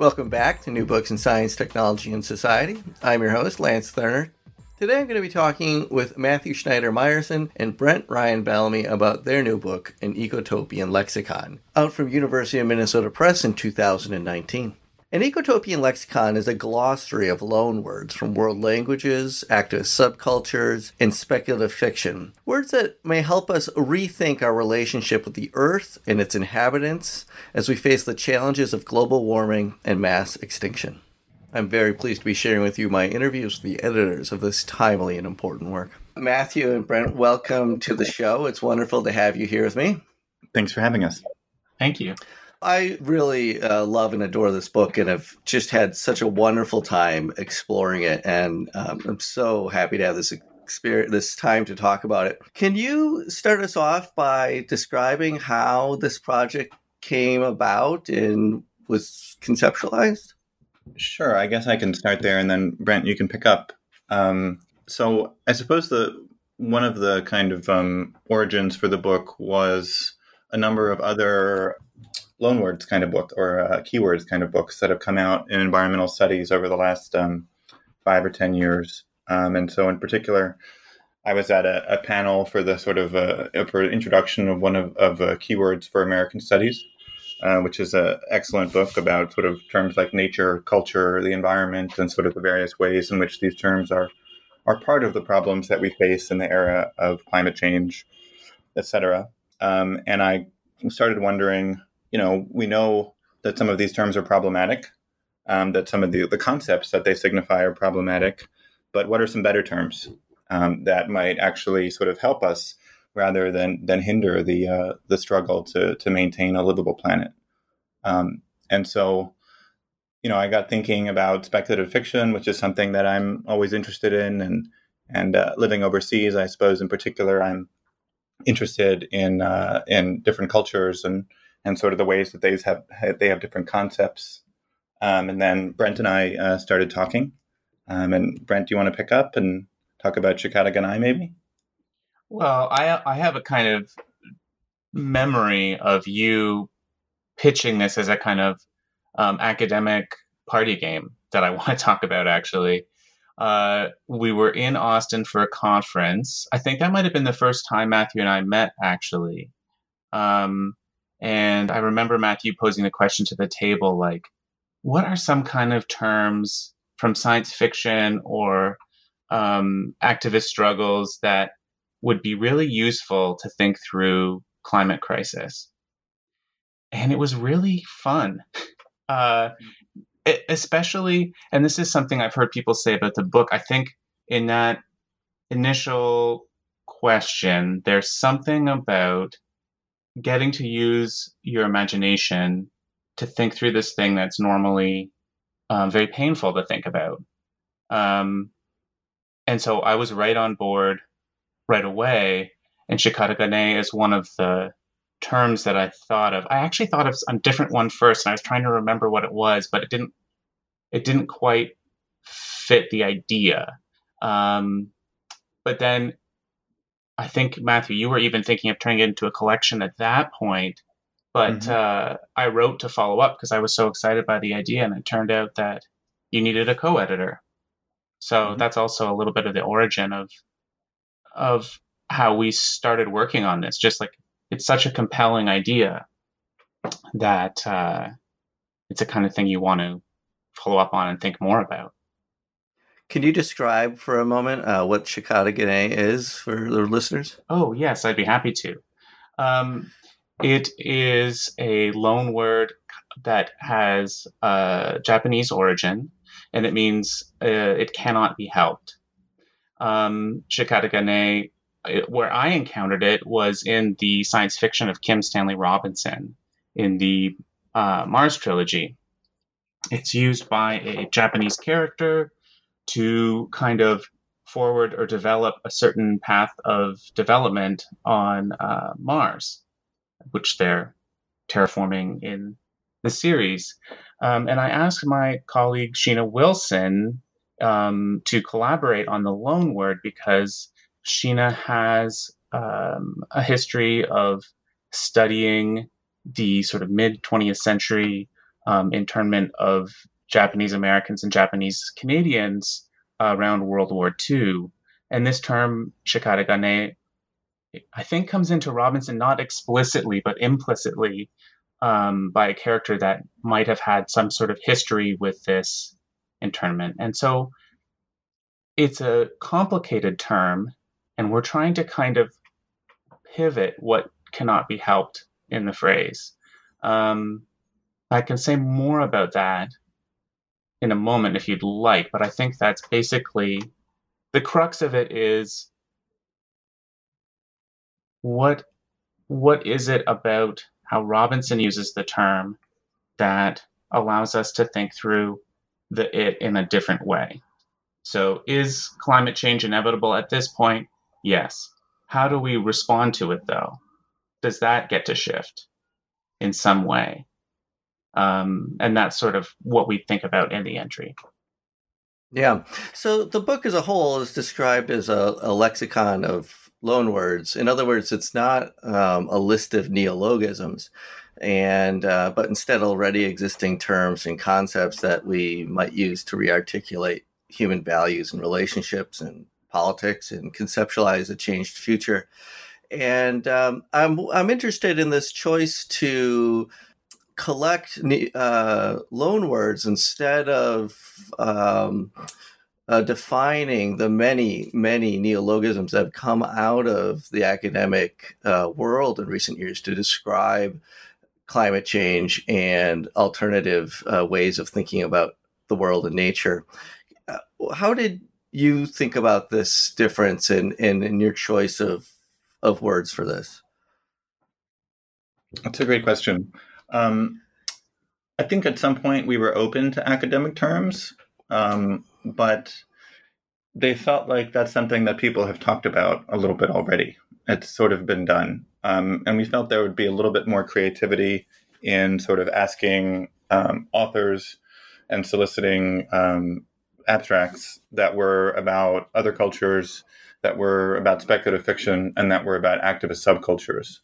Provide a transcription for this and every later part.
Welcome back to New Books in Science, Technology, and Society. I'm your host, Lance Thurner. Today I'm going to be talking with Matthew Schneider-Mayerson and Brent Ryan Bellamy about their new book, An Ecotopian Lexicon, out from University of Minnesota Press in 2019. An ecotopian lexicon is a glossary of loanwords from world languages, activist subcultures, and speculative fiction. Words that may help us rethink our relationship with the Earth and its inhabitants as we face the challenges of global warming and mass extinction. I'm very pleased to be sharing with you my interviews with the editors of this timely and important work. Matthew and Brent, welcome to the show. It's wonderful to have you here with me. Thanks for having us. Thank you. I really uh, love and adore this book, and have just had such a wonderful time exploring it. And um, I'm so happy to have this experience, this time to talk about it. Can you start us off by describing how this project came about and was conceptualized? Sure. I guess I can start there, and then Brent, you can pick up. Um, so I suppose the one of the kind of um, origins for the book was a number of other loanwords kind of book or uh, keywords kind of books that have come out in environmental studies over the last um, five or ten years. Um, and so, in particular, I was at a, a panel for the sort of uh, for introduction of one of, of uh, keywords for American studies, uh, which is an excellent book about sort of terms like nature, culture, the environment, and sort of the various ways in which these terms are are part of the problems that we face in the era of climate change, et cetera. Um, and I started wondering you know, we know that some of these terms are problematic, um, that some of the, the concepts that they signify are problematic, but what are some better terms um, that might actually sort of help us rather than than hinder the uh, the struggle to to maintain a livable planet? Um, and so, you know, I got thinking about speculative fiction, which is something that I'm always interested in, and and uh, living overseas, I suppose in particular, I'm interested in uh, in different cultures and and sort of the ways that they have they have different concepts. Um, and then Brent and I uh, started talking. Um, and Brent, do you want to pick up and talk about Shikata ga nai maybe? Well, I I have a kind of memory of you pitching this as a kind of um, academic party game that I want to talk about actually. Uh, we were in Austin for a conference. I think that might have been the first time Matthew and I met actually. Um, and I remember Matthew posing the question to the table like, what are some kind of terms from science fiction or um, activist struggles that would be really useful to think through climate crisis? And it was really fun. Uh, especially, and this is something I've heard people say about the book. I think in that initial question, there's something about getting to use your imagination to think through this thing that's normally um, very painful to think about. Um, and so I was right on board right away. And Shikata ga nai is one of the terms that I thought of. I actually thought of a different one first, and I was trying to remember what it was, but it didn't. It didn't quite fit the idea. Um, but then I think Matthew, you were even thinking of turning it into a collection at that point. But mm-hmm. uh, I wrote to follow up because I was so excited by the idea, and it turned out that you needed a co-editor. So mm-hmm. that's also a little bit of the origin of of how we started working on this. Just like it's such a compelling idea that uh, it's a kind of thing you want to follow up on and think more about. Can you describe for a moment uh, what Shikata is for the listeners? Oh, yes, I'd be happy to. Um, it is a loan word that has a Japanese origin, and it means uh, it cannot be helped. Um, where I encountered it was in the science fiction of Kim Stanley Robinson in the uh, Mars trilogy. It's used by a Japanese character to kind of forward or develop a certain path of development on uh, Mars, which they're terraforming in the series. Um, and I asked my colleague Sheena Wilson um, to collaborate on the loan word because Sheena has um, a history of studying the sort of mid 20th century um, internment of Japanese Americans and Japanese Canadians uh, around World War II. And this term, shikata ga nai, I think comes into Robinson not explicitly, but implicitly um, by a character that might have had some sort of history with this internment. And so it's a complicated term, and we're trying to kind of pivot what cannot be helped in the phrase. Um, I can say more about that in a moment if you'd like, but I think that's basically the crux of it is what what is it about how Robinson uses the term that allows us to think through the it in a different way. So, is climate change inevitable at this point? Yes. How do we respond to it, though? Does that get to shift in some way? Um, and that's sort of what we think about in the entry. Yeah. So the book as a whole is described as a, a lexicon of loan words. In other words, it's not um, a list of neologisms, and uh, but instead already existing terms and concepts that we might use to rearticulate human values and relationships and politics and conceptualize a changed future. And um, I'm I'm interested in this choice to collect uh, loan words instead of um, uh, defining the many, many neologisms that have come out of the academic uh, world in recent years to describe climate change and alternative uh, ways of thinking about the world and nature. Uh, how did you think about this difference in, in, in your choice of, of words for this? That's a great question. Um, I think at some point we were open to academic terms, um, but they felt like that's something that people have talked about a little bit already. It's sort of been done. Um, and we felt there would be a little bit more creativity in sort of asking um, authors and soliciting um, abstracts that were about other cultures, that were about speculative fiction, and that were about activist subcultures.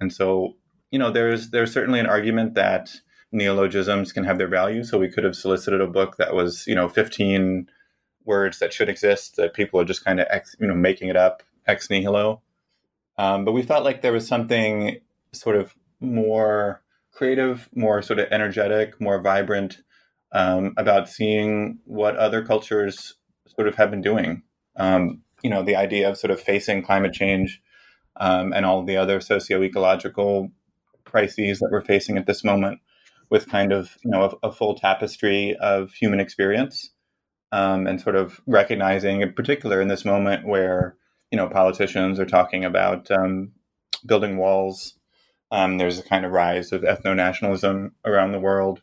And so you know, there's there's certainly an argument that neologisms can have their value. So we could have solicited a book that was, you know, 15 words that should exist that people are just kind of, ex, you know, making it up ex nihilo. Um, but we felt like there was something sort of more creative, more sort of energetic, more vibrant um, about seeing what other cultures sort of have been doing. Um, you know, the idea of sort of facing climate change um, and all the other socio-ecological crises that we're facing at this moment with kind of you know a, a full tapestry of human experience um, and sort of recognizing in particular in this moment where you know politicians are talking about um, building walls um, there's a kind of rise of ethno-nationalism around the world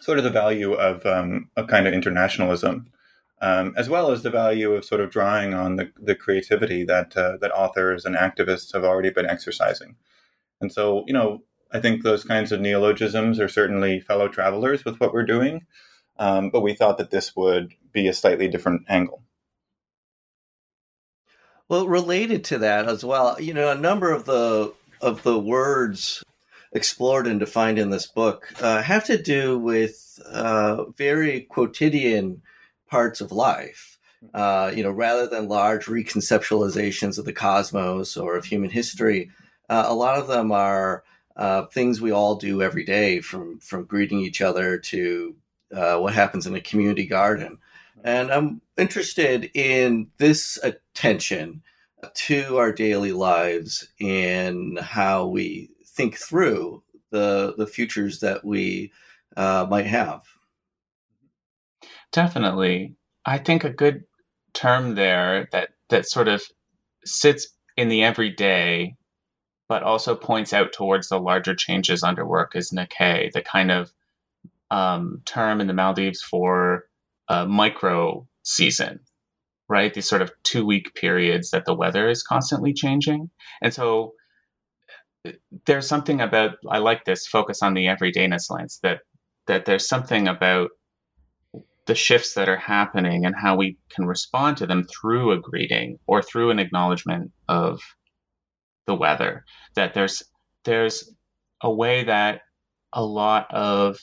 sort of the value of um, a kind of internationalism um, as well as the value of sort of drawing on the, the creativity that uh, that authors and activists have already been exercising and so, you know, I think those kinds of neologisms are certainly fellow travelers with what we're doing. Um, but we thought that this would be a slightly different angle. Well, related to that as well, you know, a number of the of the words explored and defined in this book uh, have to do with uh, very quotidian parts of life. Uh, you know, rather than large reconceptualizations of the cosmos or of human history, uh, a lot of them are uh, things we all do every day, from from greeting each other to uh, what happens in a community garden. And I'm interested in this attention to our daily lives and how we think through the the futures that we uh, might have. Definitely, I think a good term there that that sort of sits in the everyday but also points out towards the larger changes under work is Nakaiy, the kind of um, term in the Maldives for a micro season, right? These sort of two week periods that the weather is constantly changing. And so there's something about, I like this focus on the everydayness lens that, that there's something about the shifts that are happening and how we can respond to them through a greeting or through an acknowledgement of the weather that there's there's a way that a lot of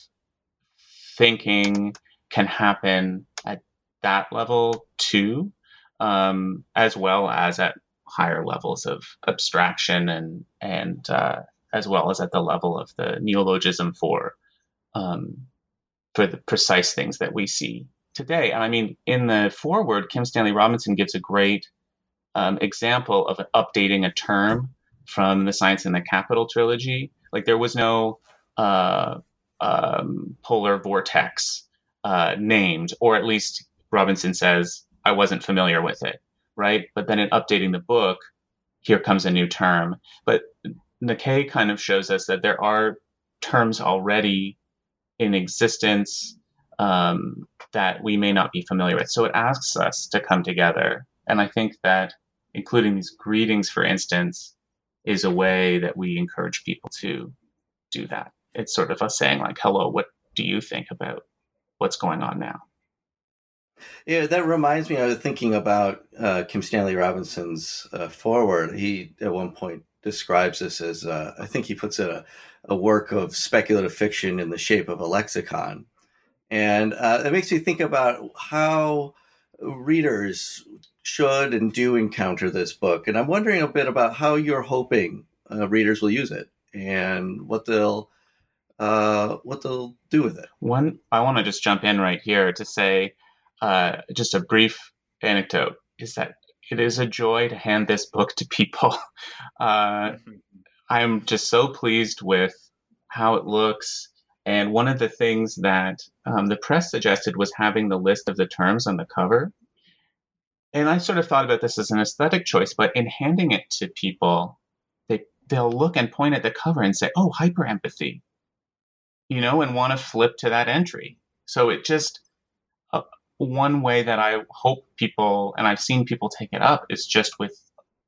thinking can happen at that level too um, as well as at higher levels of abstraction and and uh, as well as at the level of the neologism for um, for the precise things that we see today. And I mean, in the foreword, Kim Stanley Robinson gives a great um, example of updating a term from the Science in the Capital trilogy. Like there was no uh, um, polar vortex uh, named, or at least Robinson says I wasn't familiar with it, right? But then in updating the book, here comes a new term. But Nakaiy kind of shows us that there are terms already in existence um, that we may not be familiar with. So it asks us to come together. And I think that including these greetings, for instance, is a way that we encourage people to do that. It's sort of us saying, like, hello, what do you think about what's going on now? Yeah, that reminds me. I was thinking about uh, Kim Stanley Robinson's uh, foreword. He at one point describes this as, uh, I think he puts it a, a work of speculative fiction in the shape of a lexicon. And uh, it makes me think about how readers should and do encounter this book. And I'm wondering a bit about how you're hoping uh, readers will use it and what they'll uh, what they'll do with it. One, I want to just jump in right here to say uh, just a brief anecdote is that it is a joy to hand this book to people. Uh, I'm just so pleased with how it looks. And one of the things that um, the press suggested was having the list of the terms on the cover. And I sort of thought about this as an aesthetic choice, but in handing it to people, they they'll look and point at the cover and say, "Oh, hyper empathy," you know, and want to flip to that entry. So it just uh, one way that I hope people and I've seen people take it up is just with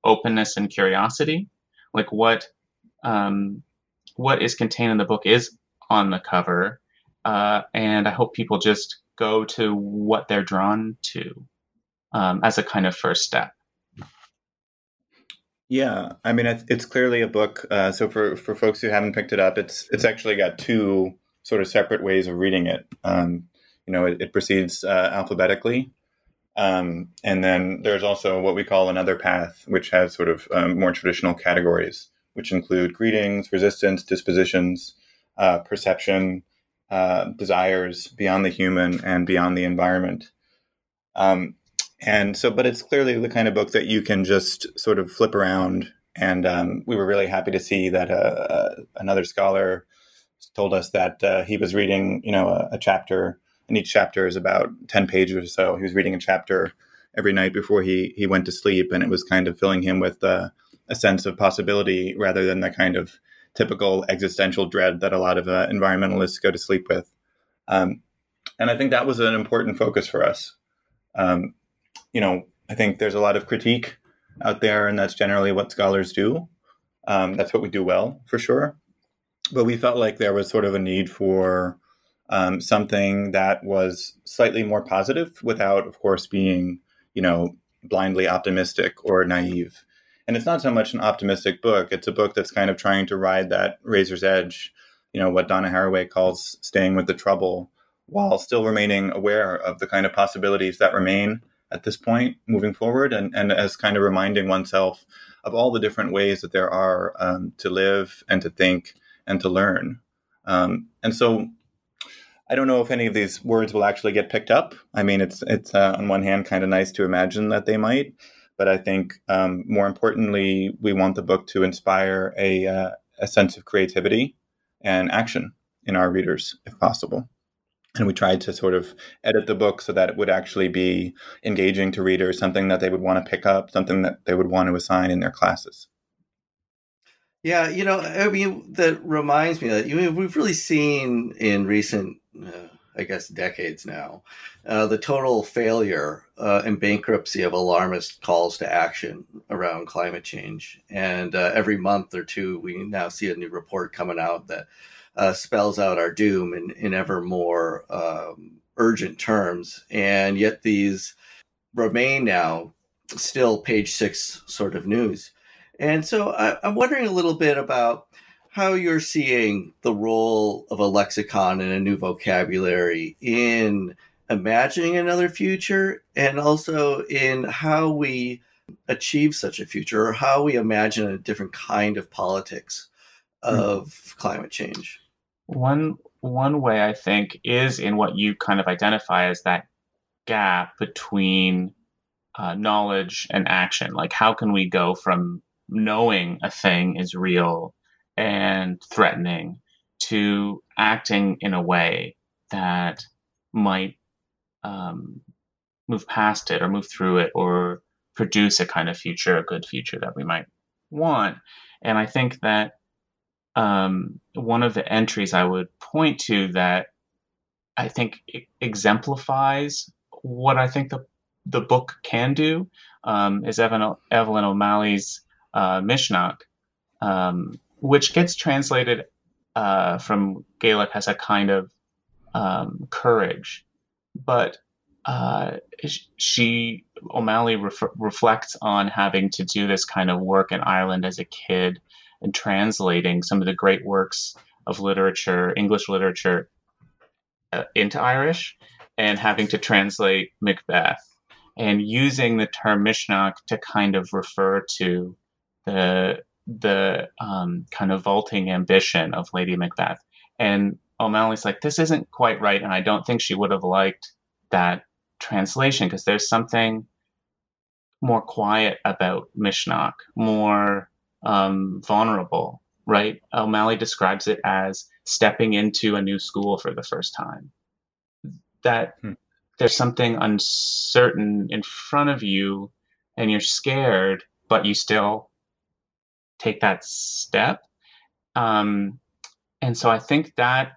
openness and curiosity, like what um, what is contained in the book is on the cover, uh, and I hope people just go to what they're drawn to um, as a kind of first step. Yeah, I mean it's, it's clearly a book. Uh, so for for folks who haven't picked it up, it's it's actually got two sort of separate ways of reading it. Um, you know, it, it proceeds uh, alphabetically, um, and then there's also what we call another path, which has sort of um, more traditional categories, which include greetings, resistance, dispositions, uh, perception, uh, desires beyond the human and beyond the environment. Um, and so, but it's clearly the kind of book that you can just sort of flip around. And um, we were really happy to see that uh, uh, another scholar told us that uh, he was reading, you know, a, a, chapter, and each chapter is about ten pages or so. He was reading a chapter every night before he he went to sleep, and it was kind of filling him with uh, a sense of possibility rather than the kind of typical existential dread that a lot of uh, environmentalists go to sleep with. Um, and I think that was an important focus for us. Um, you know, I think there's a lot of critique out there, and that's generally what scholars do. Um, that's what we do well, for sure. But we felt like there was sort of a need for um, something that was slightly more positive without, of course, being, you know, blindly optimistic or naive. And it's not so much an optimistic book, it's a book that's kind of trying to ride that razor's edge, you know, what Donna Haraway calls staying with the trouble, while still remaining aware of the kind of possibilities that remain at this point moving forward and, and as kind of reminding oneself of all the different ways that there are um, to live and to think and to learn. Um, and so I don't know if any of these words will actually get picked up. I mean, it's it's uh, on one hand kind of nice to imagine that they might, but I think um, more importantly, we want the book to inspire a uh, a sense of creativity and action in our readers, if possible and we tried to sort of edit the book so that it would actually be engaging to readers, something that they would want to pick up, something that they would want to assign in their classes. Yeah, you know, I mean, that reminds me that you know, we've really seen in recent, uh, I guess, decades now, uh, the total failure uh, and bankruptcy of alarmist calls to action around climate change. And uh, every month or two, we now see a new report coming out that uh, spells out our doom in, in ever more um, urgent terms. And yet these remain now still page six sort of news. And so I, I'm wondering a little bit about how you're seeing the role of a lexicon and a new vocabulary in imagining another future and also in how we achieve such a future or how we imagine a different kind of politics hmm. of mm. climate change. One one way I think is in what you kind of identify as that gap between uh, knowledge and action. Like, how can we go from knowing a thing is real and threatening to acting in a way that might um, move past it or move through it or produce a kind of future, a good future that we might want. And I think that um, one of the entries I would point to that I think exemplifies what I think the the book can do um, is Evan, Evelyn O'Malley's uh, Misneach, um, which gets translated uh, from Gaelic as a kind of um, courage, but uh, she O'Malley ref- reflects on having to do this kind of work in Ireland as a kid and translating some of the great works of literature, English literature, uh, into Irish, and having to translate Macbeth, and using the term Misneach to kind of refer to the the um, kind of vaulting ambition of Lady Macbeth. And O'Malley's like, this isn't quite right, and I don't think she would have liked that translation because there's something more quiet about Misneach, more um, vulnerable, right? O'Malley describes it as stepping into a new school for the first time. That hmm. there's something uncertain in front of you and you're scared, but you still take that step. Um, and so I think that,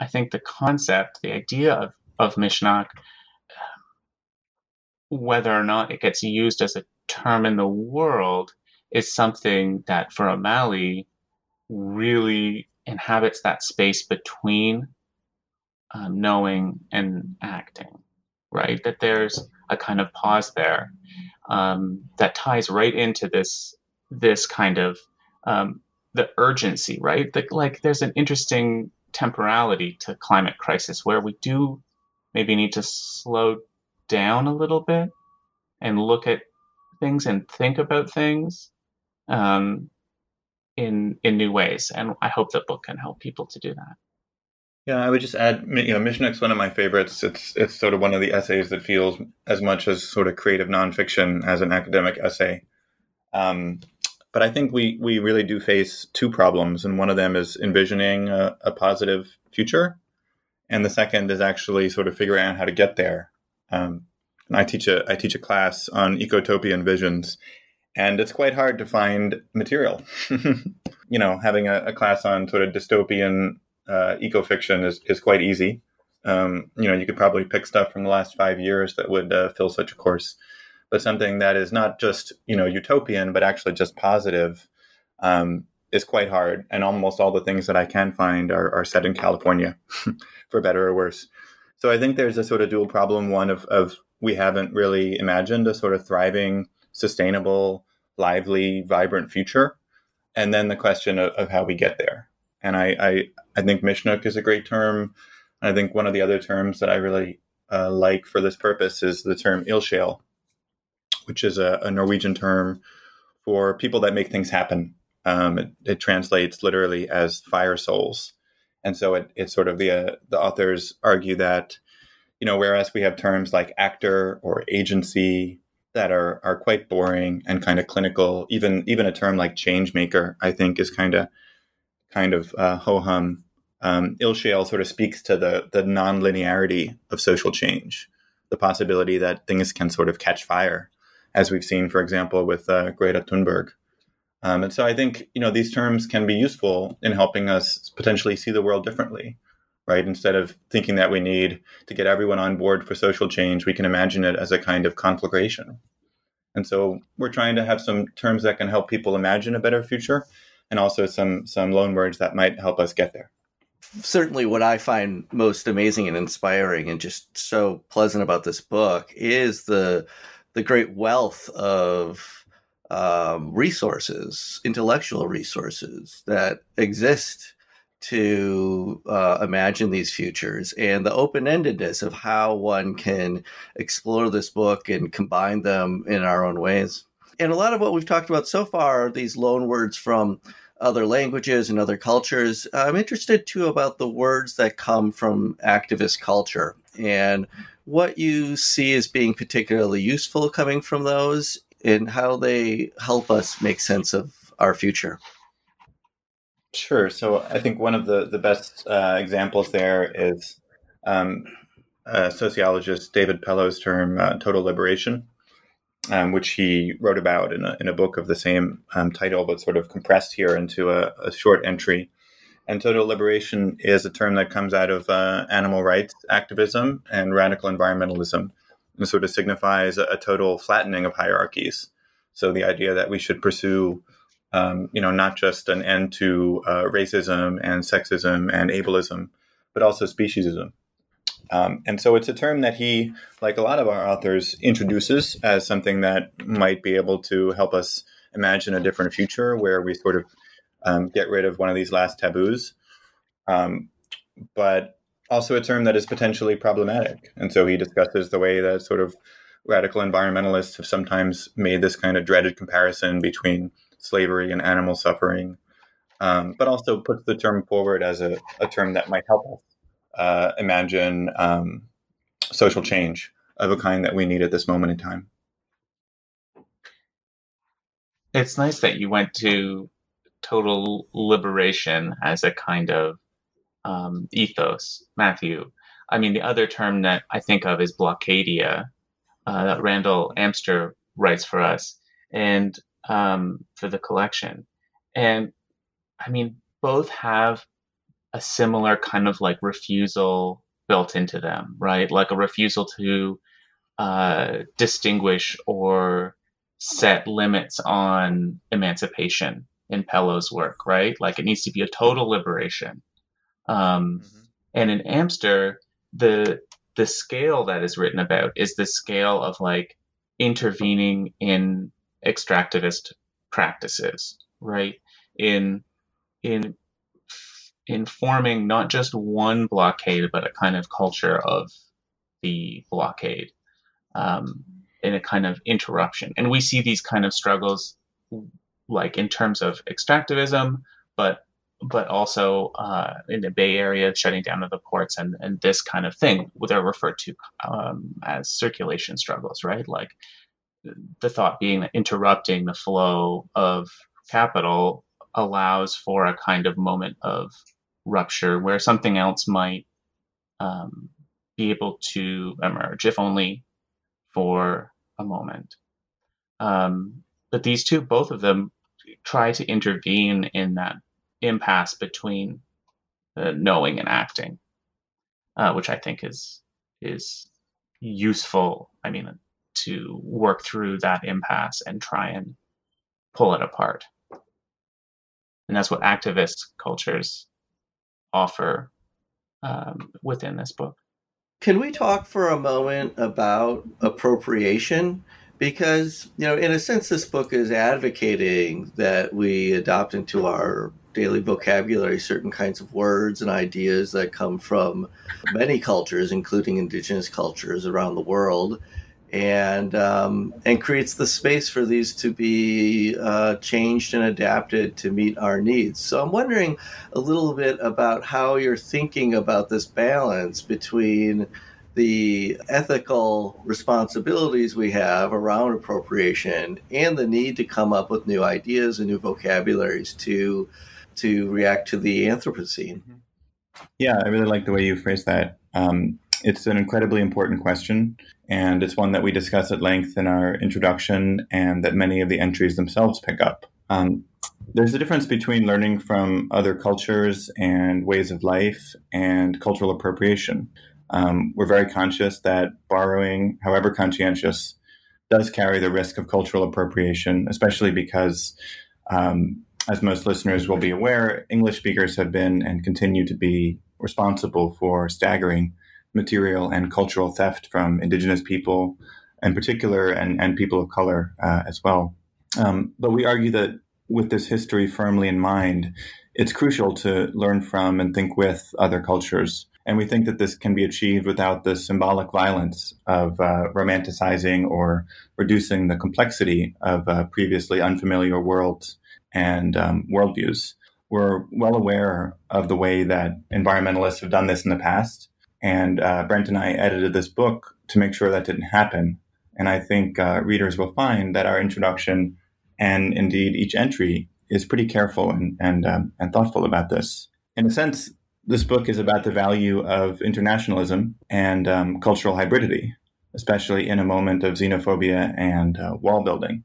I think the concept, the idea of, of Misneach, whether or not it gets used as a term in the world, is something that for O'Malley really inhabits that space between um, knowing and acting, right? That there's a kind of pause there um, that ties right into this this kind of um, the urgency, right? The, like there's an interesting temporality to climate crisis where we do maybe need to slow down a little bit and look at things and think about things um, in in new ways. And I hope the book can help people to do that. Yeah, I would just add, you know, Misneach's one of my favorites. It's it's sort of one of the essays that feels as much as sort of creative nonfiction as an academic essay. Um, but I think we we really do face two problems, and one of them is envisioning a, a positive future, and the second is actually sort of figuring out how to get there. Um, and I teach a I teach a class on ecotopian visions, and it's quite hard to find material. you know, having a, a, class on sort of dystopian uh, ecofiction is, is quite easy. Um, you know, you could probably pick stuff from the last five years that would uh, fill such a course. But something that is not just you know utopian, but actually just positive, um, is quite hard. And almost all the things that I can find are, are set in California, for better or worse. So I think there's a sort of dual problem: one of, of we haven't really imagined a sort of thriving sustainable, lively, vibrant future. And then the question of, of how we get there. And I, I, I think Misneach is a great term. I think one of the other terms that I really uh, like for this purpose is the term ildsjæl, which is a, a, Norwegian term for people that make things happen. Um, it, it, translates literally as fire souls. And so it, it's sort of the, uh, the authors argue that, you know, whereas we have terms like actor or agency that are are quite boring and kind of clinical. Even even a term like change maker, I think, is kind of kind of uh, ho hum. Um, ildsjæl sort of speaks to the the non-linearity of social change, the possibility that things can sort of catch fire, as we've seen, for example, with uh, Greta Thunberg. Um, and so I think you know these terms can be useful in helping us potentially see the world differently, right? Instead of thinking that we need to get everyone on board for social change, we can imagine it as a kind of conflagration. And so we're trying to have some terms that can help people imagine a better future, and also some some loan words that might help us get there. Certainly, what I find most amazing and inspiring, and just so pleasant about this book, is the the great wealth of um, resources, intellectual resources that exist to uh, imagine these futures and the open endedness of how one can explore this book and combine them in our own ways. And a lot of what we've talked about so far are these loan words from other languages and other cultures. I'm interested too about the words that come from activist culture and what you see as being particularly useful coming from those and how they help us make sense of our future. Sure. So I think one of the the best uh, examples there is um, sociologist David Pellow's term uh, "total liberation," um, which he wrote about in a, in a book of the same um, title, but sort of compressed here into a, a, short entry. And total liberation is a term that comes out of uh, animal rights activism and radical environmentalism and sort of signifies a, a total flattening of hierarchies. So the idea that we should pursue, um, you know, not just an end to uh, racism and sexism and ableism, but also speciesism. Um, and so it's a term that he, like a lot of our authors, introduces as something that might be able to help us imagine a different future where we sort of um, get rid of one of these last taboos. Um, but also a term that is potentially problematic. And so he discusses the way that sort of radical environmentalists have sometimes made this kind of dreaded comparison between slavery and animal suffering, um, but also puts the term forward as a, a term that might help us uh, imagine um, social change of a kind that we need at this moment in time. It's nice that you went to total liberation as a kind of um, ethos, Matthew. I mean, the other term that I think of is blockadia, uh, that Randall Amster writes for us and um, for the collection. And I mean, both have a similar kind of like refusal built into them, right? Like a refusal to uh, distinguish or set limits on emancipation in Pellow's work, right? Like it needs to be a total liberation. Um, mm-hmm. And in Amster, the the scale that is written about is the scale of like intervening in extractivist practices, right? In in in forming not just one blockade, but a kind of culture of the blockade, um, in a kind of interruption. And we see these kind of struggles, like in terms of extractivism, but but also uh, in the Bay Area, shutting down of the ports and, and this kind of thing, they're referred to um, as circulation struggles, right? Like the thought being that interrupting the flow of capital allows for a kind of moment of rupture where something else might um, be able to emerge, if only for a moment. Um, but these two, both of them, try to intervene in that impasse between uh, knowing and acting, uh, which I think is is useful. I mean, to work through that impasse and try and pull it apart, and that's what activist cultures offer um, within this book. Can we talk for a moment about appropriation? Because, you know, in a sense, this book is advocating that we adopt into our daily vocabulary certain kinds of words and ideas that come from many cultures, including indigenous cultures around the world, and um, and creates the space for these to be uh, changed and adapted to meet our needs. So I'm wondering a little bit about how you're thinking about this balance between the ethical responsibilities we have around appropriation and the need to come up with new ideas and new vocabularies to to react to the Anthropocene. Mm-hmm. Yeah, I really like the way you phrased that. Um, it's an incredibly important question, and it's one that we discuss at length in our introduction, and that many of the entries themselves pick up. Um, there's a difference between learning from other cultures and ways of life and cultural appropriation. Um, we're very conscious that borrowing, however conscientious, does carry the risk of cultural appropriation, especially because, um, as most listeners will be aware, English speakers have been and continue to be responsible for staggering material and cultural theft from Indigenous people in particular and, and people of color uh, as well. Um, but we argue that with this history firmly in mind, it's crucial to learn from and think with other cultures. And we think that this can be achieved without the symbolic violence of uh, romanticizing or reducing the complexity of uh, previously unfamiliar worlds and um, worldviews. We're well aware of the way that environmentalists have done this in the past. And uh, Brent and I edited this book to make sure that didn't happen. And I think uh, readers will find that our introduction and indeed each entry is pretty careful and and, um, and thoughtful about this. In a sense, this book is about the value of internationalism and um, cultural hybridity, especially in a moment of xenophobia and uh, wall building.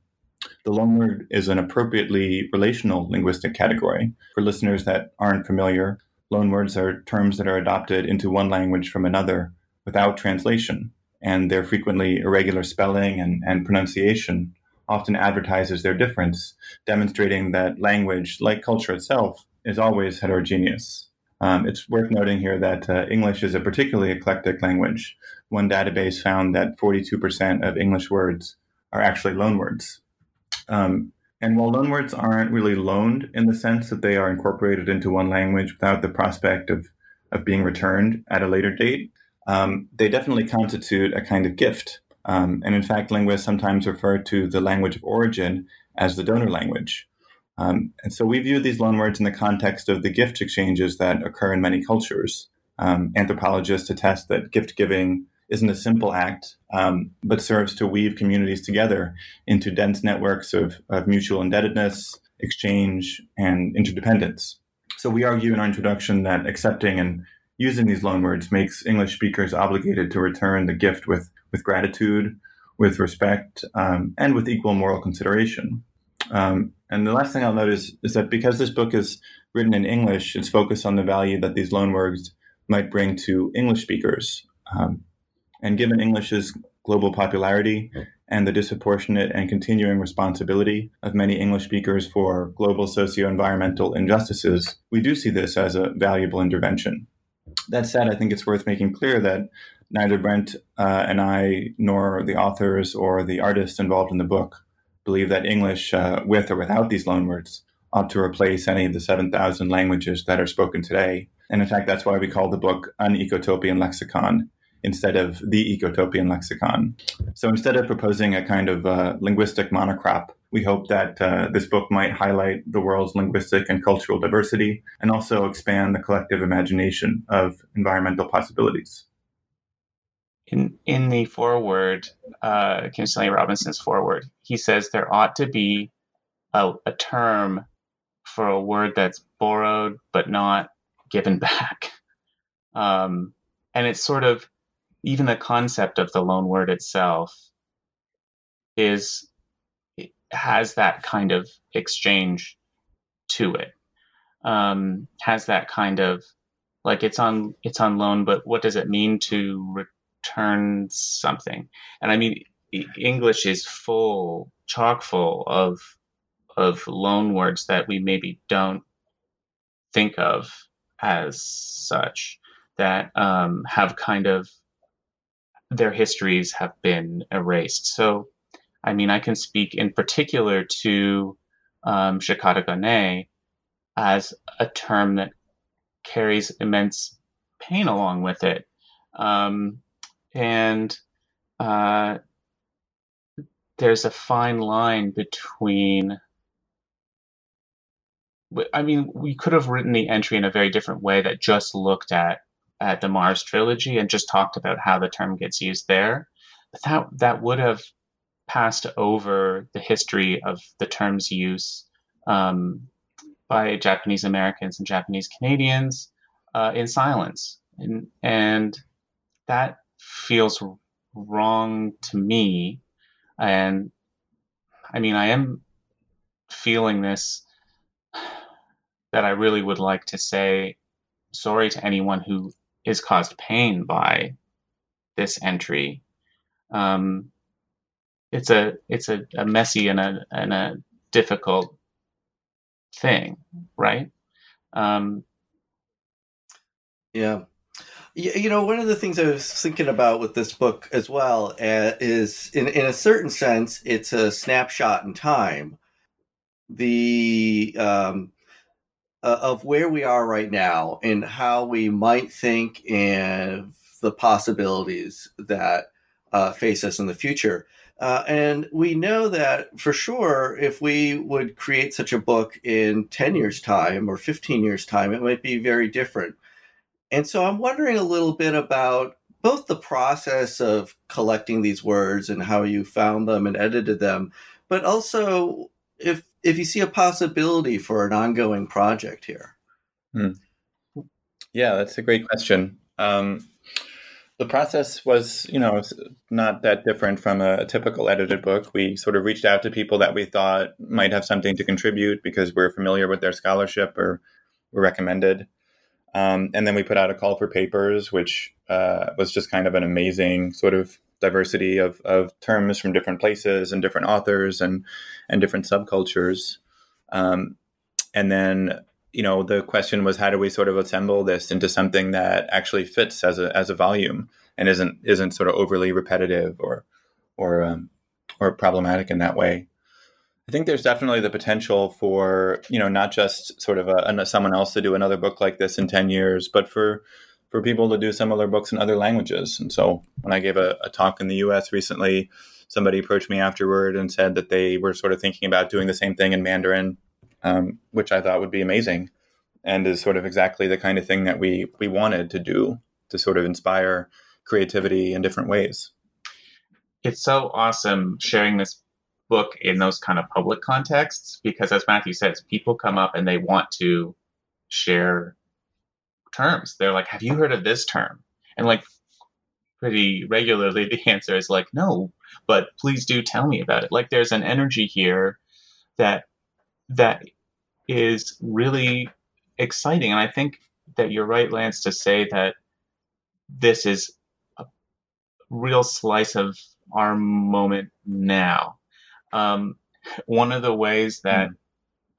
The loanword is an appropriately relational linguistic category. For listeners that aren't familiar, loanwords are terms that are adopted into one language from another without translation, and their frequently irregular spelling and, and pronunciation often advertises their difference, demonstrating that language, like culture itself, is always heterogeneous. Um, it's worth noting here that uh, English is a particularly eclectic language. One database found that 42% of English words are actually loanwords. Um, and while loanwords aren't really loaned in the sense that they are incorporated into one language without the prospect of, of being returned at a later date, um, they definitely constitute a kind of gift um, and in fact, linguists sometimes refer to the language of origin as the donor language. Um, and so we view these loanwords in the context of the gift exchanges that occur in many cultures. Um, anthropologists attest that gift giving isn't a simple act, um, but serves to weave communities together into dense networks of, of mutual indebtedness, exchange, and interdependence. So we argue in our introduction that accepting and using these loanwords makes English speakers obligated to return the gift with with gratitude, with respect, um, and with equal moral consideration. Um, and the last thing I'll note is, is that because this book is written in English, it's focused on the value that these loanwords might bring to English speakers. Um, and given English's global popularity and the disproportionate and continuing responsibility of many English speakers for global socio environmental injustices, we do see this as a valuable intervention. That said, I think it's worth making clear that neither Brent uh, and I, nor the authors or the artists involved in the book, believe that English, uh, with or without these loanwords, ought to replace any of the 7,000 languages that are spoken today. And in fact, that's why we call the book An Ecotopian Lexicon instead of the Ecotopian Lexicon. So instead of proposing a kind of uh, linguistic monocrop, we hope that uh, this book might highlight the world's linguistic and cultural diversity and also expand the collective imagination of environmental possibilities in in the foreword, uh, Kim Stanley Robinson's foreword, he says there ought to be a, a term for a word that's borrowed but not given back. Um, and it's sort of even the concept of the loan word itself is has that kind of exchange to it. Um, has that kind of like it's on it's on loan, but what does it mean to return something. And I mean, English is full, chock full of of loan words that we maybe don't think of as such that um, have kind of their histories have been erased. So, I mean, I can speak in particular to um, Shikata as a term that carries immense pain along with it. Um, and uh, there's a fine line between I mean, we could have written the entry in a very different way that just looked at at the Mars trilogy and just talked about how the term gets used there. But that that would have passed over the history of the term's use um, by Japanese Americans and Japanese Canadians uh, in silence, and and that feels wrong to me. And I mean, I am feeling this that I really would like to say sorry to anyone who is caused pain by this entry. Um, it's a it's a, a messy and a and a difficult thing, right? Um, yeah. You know, one of the things I was thinking about with this book as well uh, is, in, in a certain sense, it's a snapshot in time. The um, uh, of where we are right now and how we might think and the possibilities that uh, face us in the future. Uh, and we know that for sure, if we would create such a book in 10 years' time or 15 years' time, it might be very different. And so I'm wondering a little bit about both the process of collecting these words and how you found them and edited them, but also if if you see a possibility for an ongoing project here. Hmm. Yeah, that's a great question. Um, the process was, you know, not that different from a, a, typical edited book. We sort of reached out to people that we thought might have something to contribute because we're familiar with their scholarship or were recommended. Um, and then we put out a call for papers, which uh, was just kind of an amazing sort of diversity of, of terms from different places and different authors and and different subcultures. Um, and then you know the question was how do we sort of assemble this into something that actually fits as a as a volume and isn't isn't sort of overly repetitive or or um, or problematic in that way. I think there's definitely the potential for you know not just sort of a, someone else to do another book like this in ten years, but for for people to do similar books in other languages. And so when I gave a, a talk in the U.S. recently, somebody approached me afterward and said that they were sort of thinking about doing the same thing in Mandarin, um, which I thought would be amazing, and is sort of exactly the kind of thing that we we wanted to do to sort of inspire creativity in different ways. It's so awesome sharing this book in those kind of public contexts because as matthew says people come up and they want to share terms. They're like have you heard of this term? And like pretty regularly the answer is like no but please do tell me about it. Like there's an energy here that that is really exciting. And i think that you're right lance to say that this is a real slice of our moment now um, one of the ways that mm.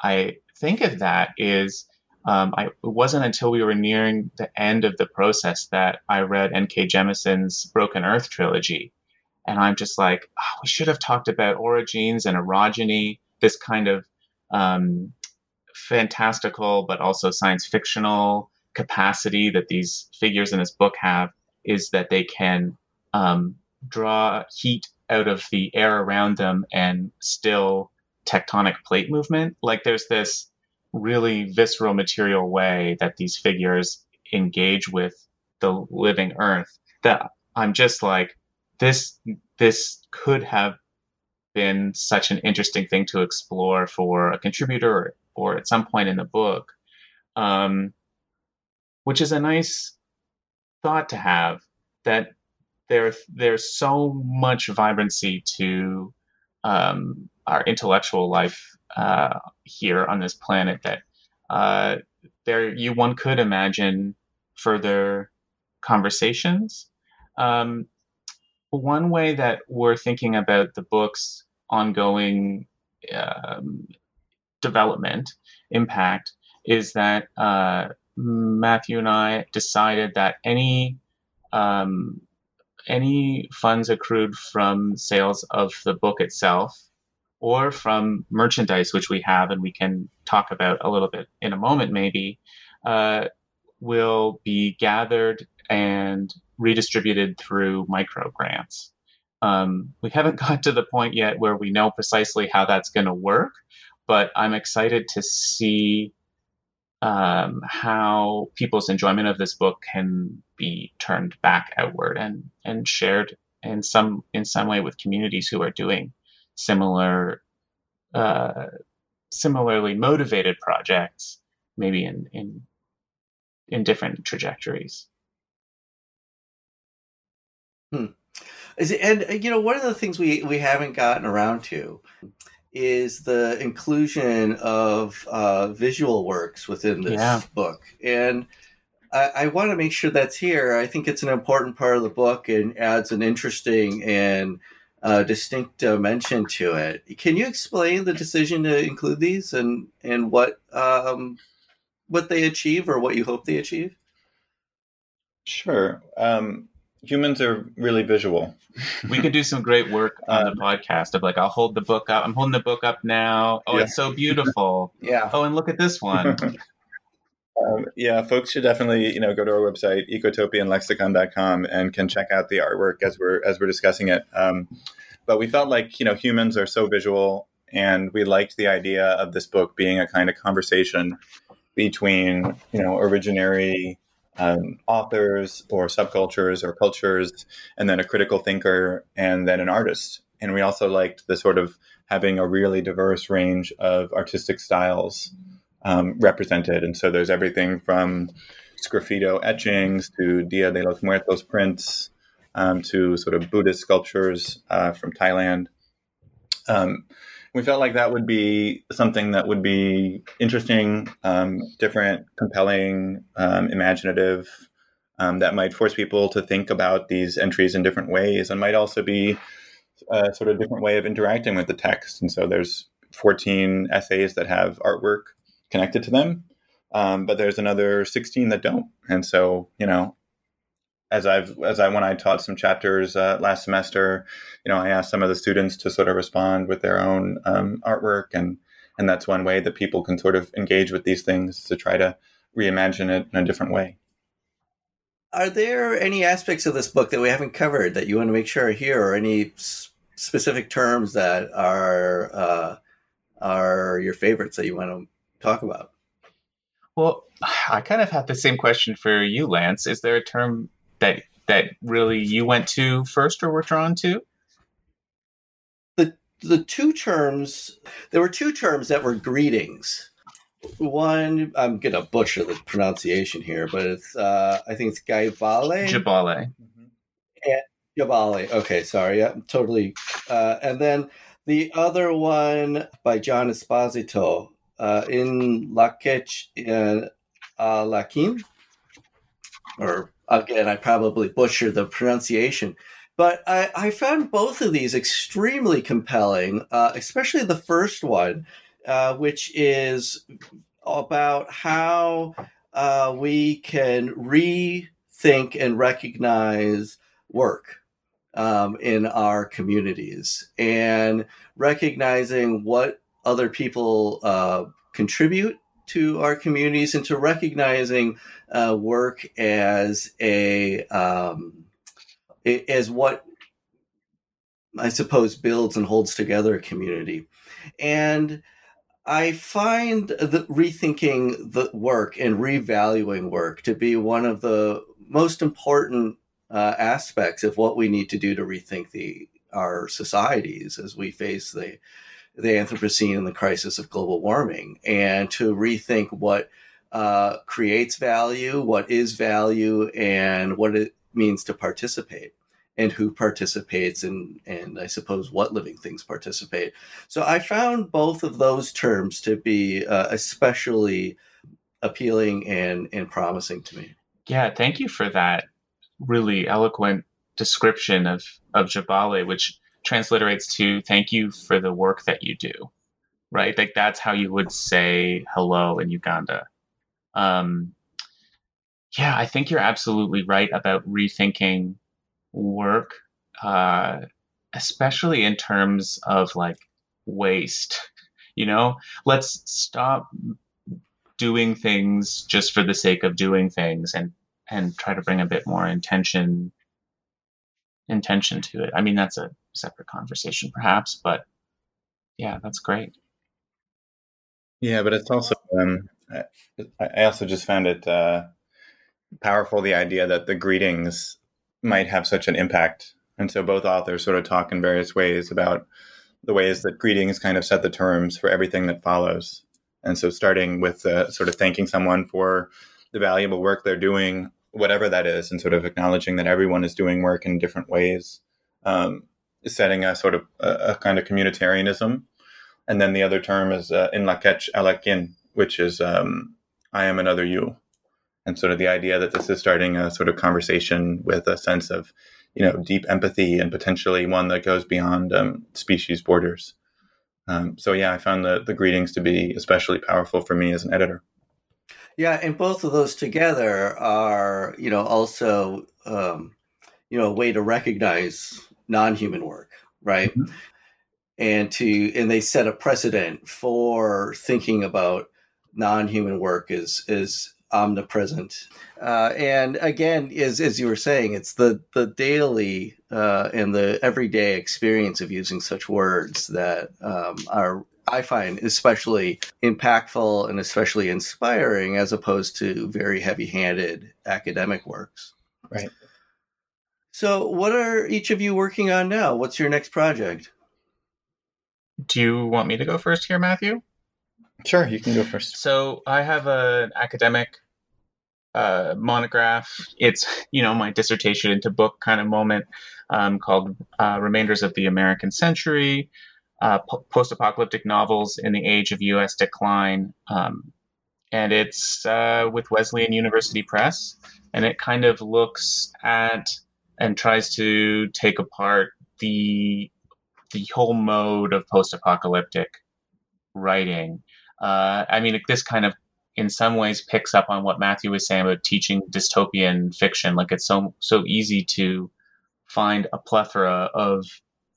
I think of that is um, I, it wasn't until we were nearing the end of the process that I read N.K. Jemisin's Broken Earth trilogy. And I'm just like, oh, we should have talked about orogenes and orogeny, this kind of um, fantastical but also science fictional capacity that these figures in this book have is that they can um, draw heat out of the air around them and still tectonic plate movement. Like there's this really visceral material way that these figures engage with the living earth that I'm just like this this could have been such an interesting thing to explore for a contributor or, or at some point in the book um, which is a nice thought to have that there there's so much vibrancy to um, our intellectual life uh, here on this planet that uh, there you one could imagine further conversations. Um, one way that we're thinking about the book's ongoing um, development impact is that uh, Matthew and I decided that any um, any funds accrued from sales of the book itself or from merchandise, which we have and we can talk about a little bit in a moment, maybe, uh, will be gathered and redistributed through micro grants. Um, we haven't got to the point yet where we know precisely how that's going to work, but I'm excited to see um, how people's enjoyment of this book can be turned back outward and and shared in some in some way with communities who are doing similar uh, similarly motivated projects maybe in in in different trajectories hmm. Is It, and uh, you know one of the things we we haven't gotten around to is the inclusion of uh, visual works within this Yeah. book. And I, I want to make sure that's here. I think it's an important part of the book and adds an interesting and uh, distinct dimension to it. Can you explain the decision to include these and and what um, what they achieve or what you hope they achieve? Sure. Um, humans are really visual. We could do some great work on the Um, podcast of like, I'll hold the book up. I'm holding the book up now. Oh, Yeah. it's so beautiful. Yeah. Oh, and look at this one. Um, yeah, folks should definitely you know go to our website ecotopianlexicon.com and can check out the artwork as we're as we're discussing it. Um, but we felt like you know humans are so visual, and we liked the idea of this book being a kind of conversation between you know originary um, authors or subcultures or cultures, and then a critical thinker, and then an artist. And we also liked the sort of having a really diverse range of artistic styles um, represented. And so there's everything from sgraffito etchings to Dia de los Muertos prints um, to sort of Buddhist sculptures uh, from Thailand. Um, we felt like that would be something that would be interesting, um, different, compelling, um, imaginative, um, that might force people to think about these entries in different ways and might also be a sort of different way of interacting with the text. And so there's 14 essays that have artwork connected to them. Um, but there's another 16 that don't. And so, you know, as I've, as I, when I taught some chapters uh, last semester, you know, I asked some of the students to sort of respond with their own um, artwork. And, and that's one way that people can sort of engage with these things to try to reimagine it in a different way. Are there any aspects of this book that we haven't covered that you want to make sure are here, or any s- specific terms that are uh, are your favorites that you want to talk about? well, I kind of have the same question for you, Lance. Is there a term that that really you went to first or were drawn to? The two terms there were two terms that were greetings one i'm gonna butcher the pronunciation here but it's uh i think it's gaivale Jabale. Jabali. Okay, sorry. Yeah, totally. Uh, and then the other one by John Esposito uh, in Lakech uh, uh, Lakin. Or again, I probably butchered the pronunciation. But I, I found both of these extremely compelling, uh, especially the first one, uh, which is about how uh, we can rethink and recognize work um, in our communities and recognizing what other people uh, contribute to our communities and to recognizing uh, work as a um, i- as what I suppose builds and holds together a community. And I find the rethinking the work and revaluing work to be one of the most important uh, aspects of what we need to do to rethink the our societies as we face the the Anthropocene and the crisis of global warming, and to rethink what uh, creates value, what is value, and what it means to participate, and who participates, and and I suppose what living things participate. So I found both of those terms to be uh, especially appealing and and promising to me. Yeah, thank you for that really eloquent description of of Jabale, which transliterates to "thank you for the work that you do." Right, like that's how you would say hello in Uganda. Um, yeah, I think you're absolutely right about rethinking work, uh, especially in terms of like waste. You know, let's stop doing things just for the sake of doing things and and try to bring a bit more intention intention to it. I mean, that's a separate conversation, perhaps, but yeah, that's great. Yeah, but it's also um, I I also just found it uh, powerful the idea that the greetings might have such an impact, and so both authors sort of talk in various ways about the ways that greetings kind of set the terms for everything that follows. And so, starting with uh, sort of thanking someone for the valuable work they're doing, whatever that is, and sort of acknowledging that everyone is doing work in different ways, um, setting a sort of a, a kind of communitarianism. And then the other term is uh, in lakech alakin, which is um, I am another you, and sort of the idea that this is starting a sort of conversation with a sense of you know deep empathy and potentially one that goes beyond um, species borders. Um, so yeah, I found the the greetings to be especially powerful for me as an editor. Yeah, and both of those together are, you know, also, um, you know, a way to recognize non-human work, right? Mm-hmm. And to and they set a precedent for thinking about non-human work as is omnipresent. Uh, and again, as as you were saying, it's the the daily uh, and the everyday experience of using such words that um, are I find especially impactful and especially inspiring as opposed to very heavy handed academic works. Right. So, what are each of you working on now? What's your next project? Do you want me to go first here, Matthew? Sure, you can go first. So, I have an academic uh, monograph. It's, you know, my dissertation into book kind of moment um, called uh, Remainders of the American Century uh, post apocalyptic novels in the age of U.S. decline. Um, and it's uh, with Wesleyan University Press. And it kind of looks at and tries to take apart the the whole mode of post apocalyptic writing. Uh, I mean, this kind of in some ways picks up on what Matthew was saying about teaching dystopian fiction. Like it's so so easy to find a plethora of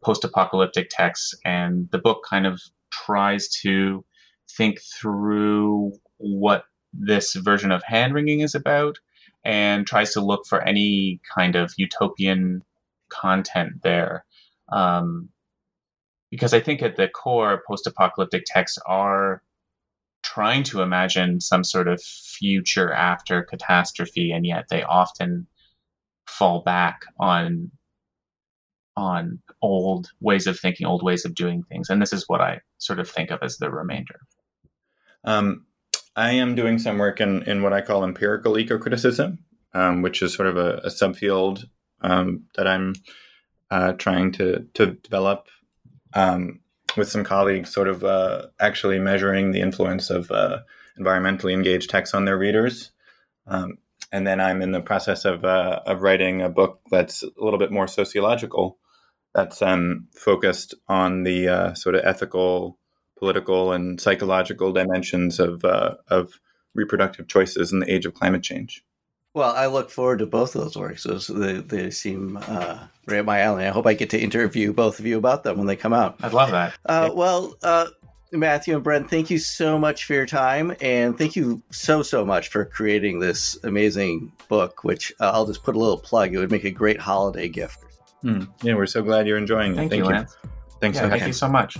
post-apocalyptic texts, and the book kind of tries to think through what this version of hand wringing is about and tries to look for any kind of utopian content there. Um, because I think at the core, post apocalyptic texts are trying to imagine some sort of future after catastrophe, and yet they often fall back on on old ways of thinking, old ways of doing things. And this is what I sort of think of as the remainder. Um, I am doing some work in, in what I call empirical eco criticism, um, which is sort of a, a subfield um, that I'm uh, trying to, to develop um, with some colleagues, sort of uh, actually measuring the influence of uh, environmentally engaged texts on their readers. Um, and then I'm in the process of, uh, of writing a book that's a little bit more sociological that's um, focused on the uh, sort of ethical, political, and psychological dimensions of uh, of reproductive choices in the age of climate change. Well, I look forward to both of those works. Those they, they seem uh, right up my alley. I hope I get to interview both of you about them when they come out. I'd love that. Uh, well, uh, Matthew and Brent, thank you so much for your time, and thank you so so much for creating this amazing book. Which uh, I'll just put a little plug. It would make a great holiday gift Hmm. Yeah, we're so glad you're enjoying it. Thank, Thank you, you. Lance. Thanks yeah, for Thank you so much.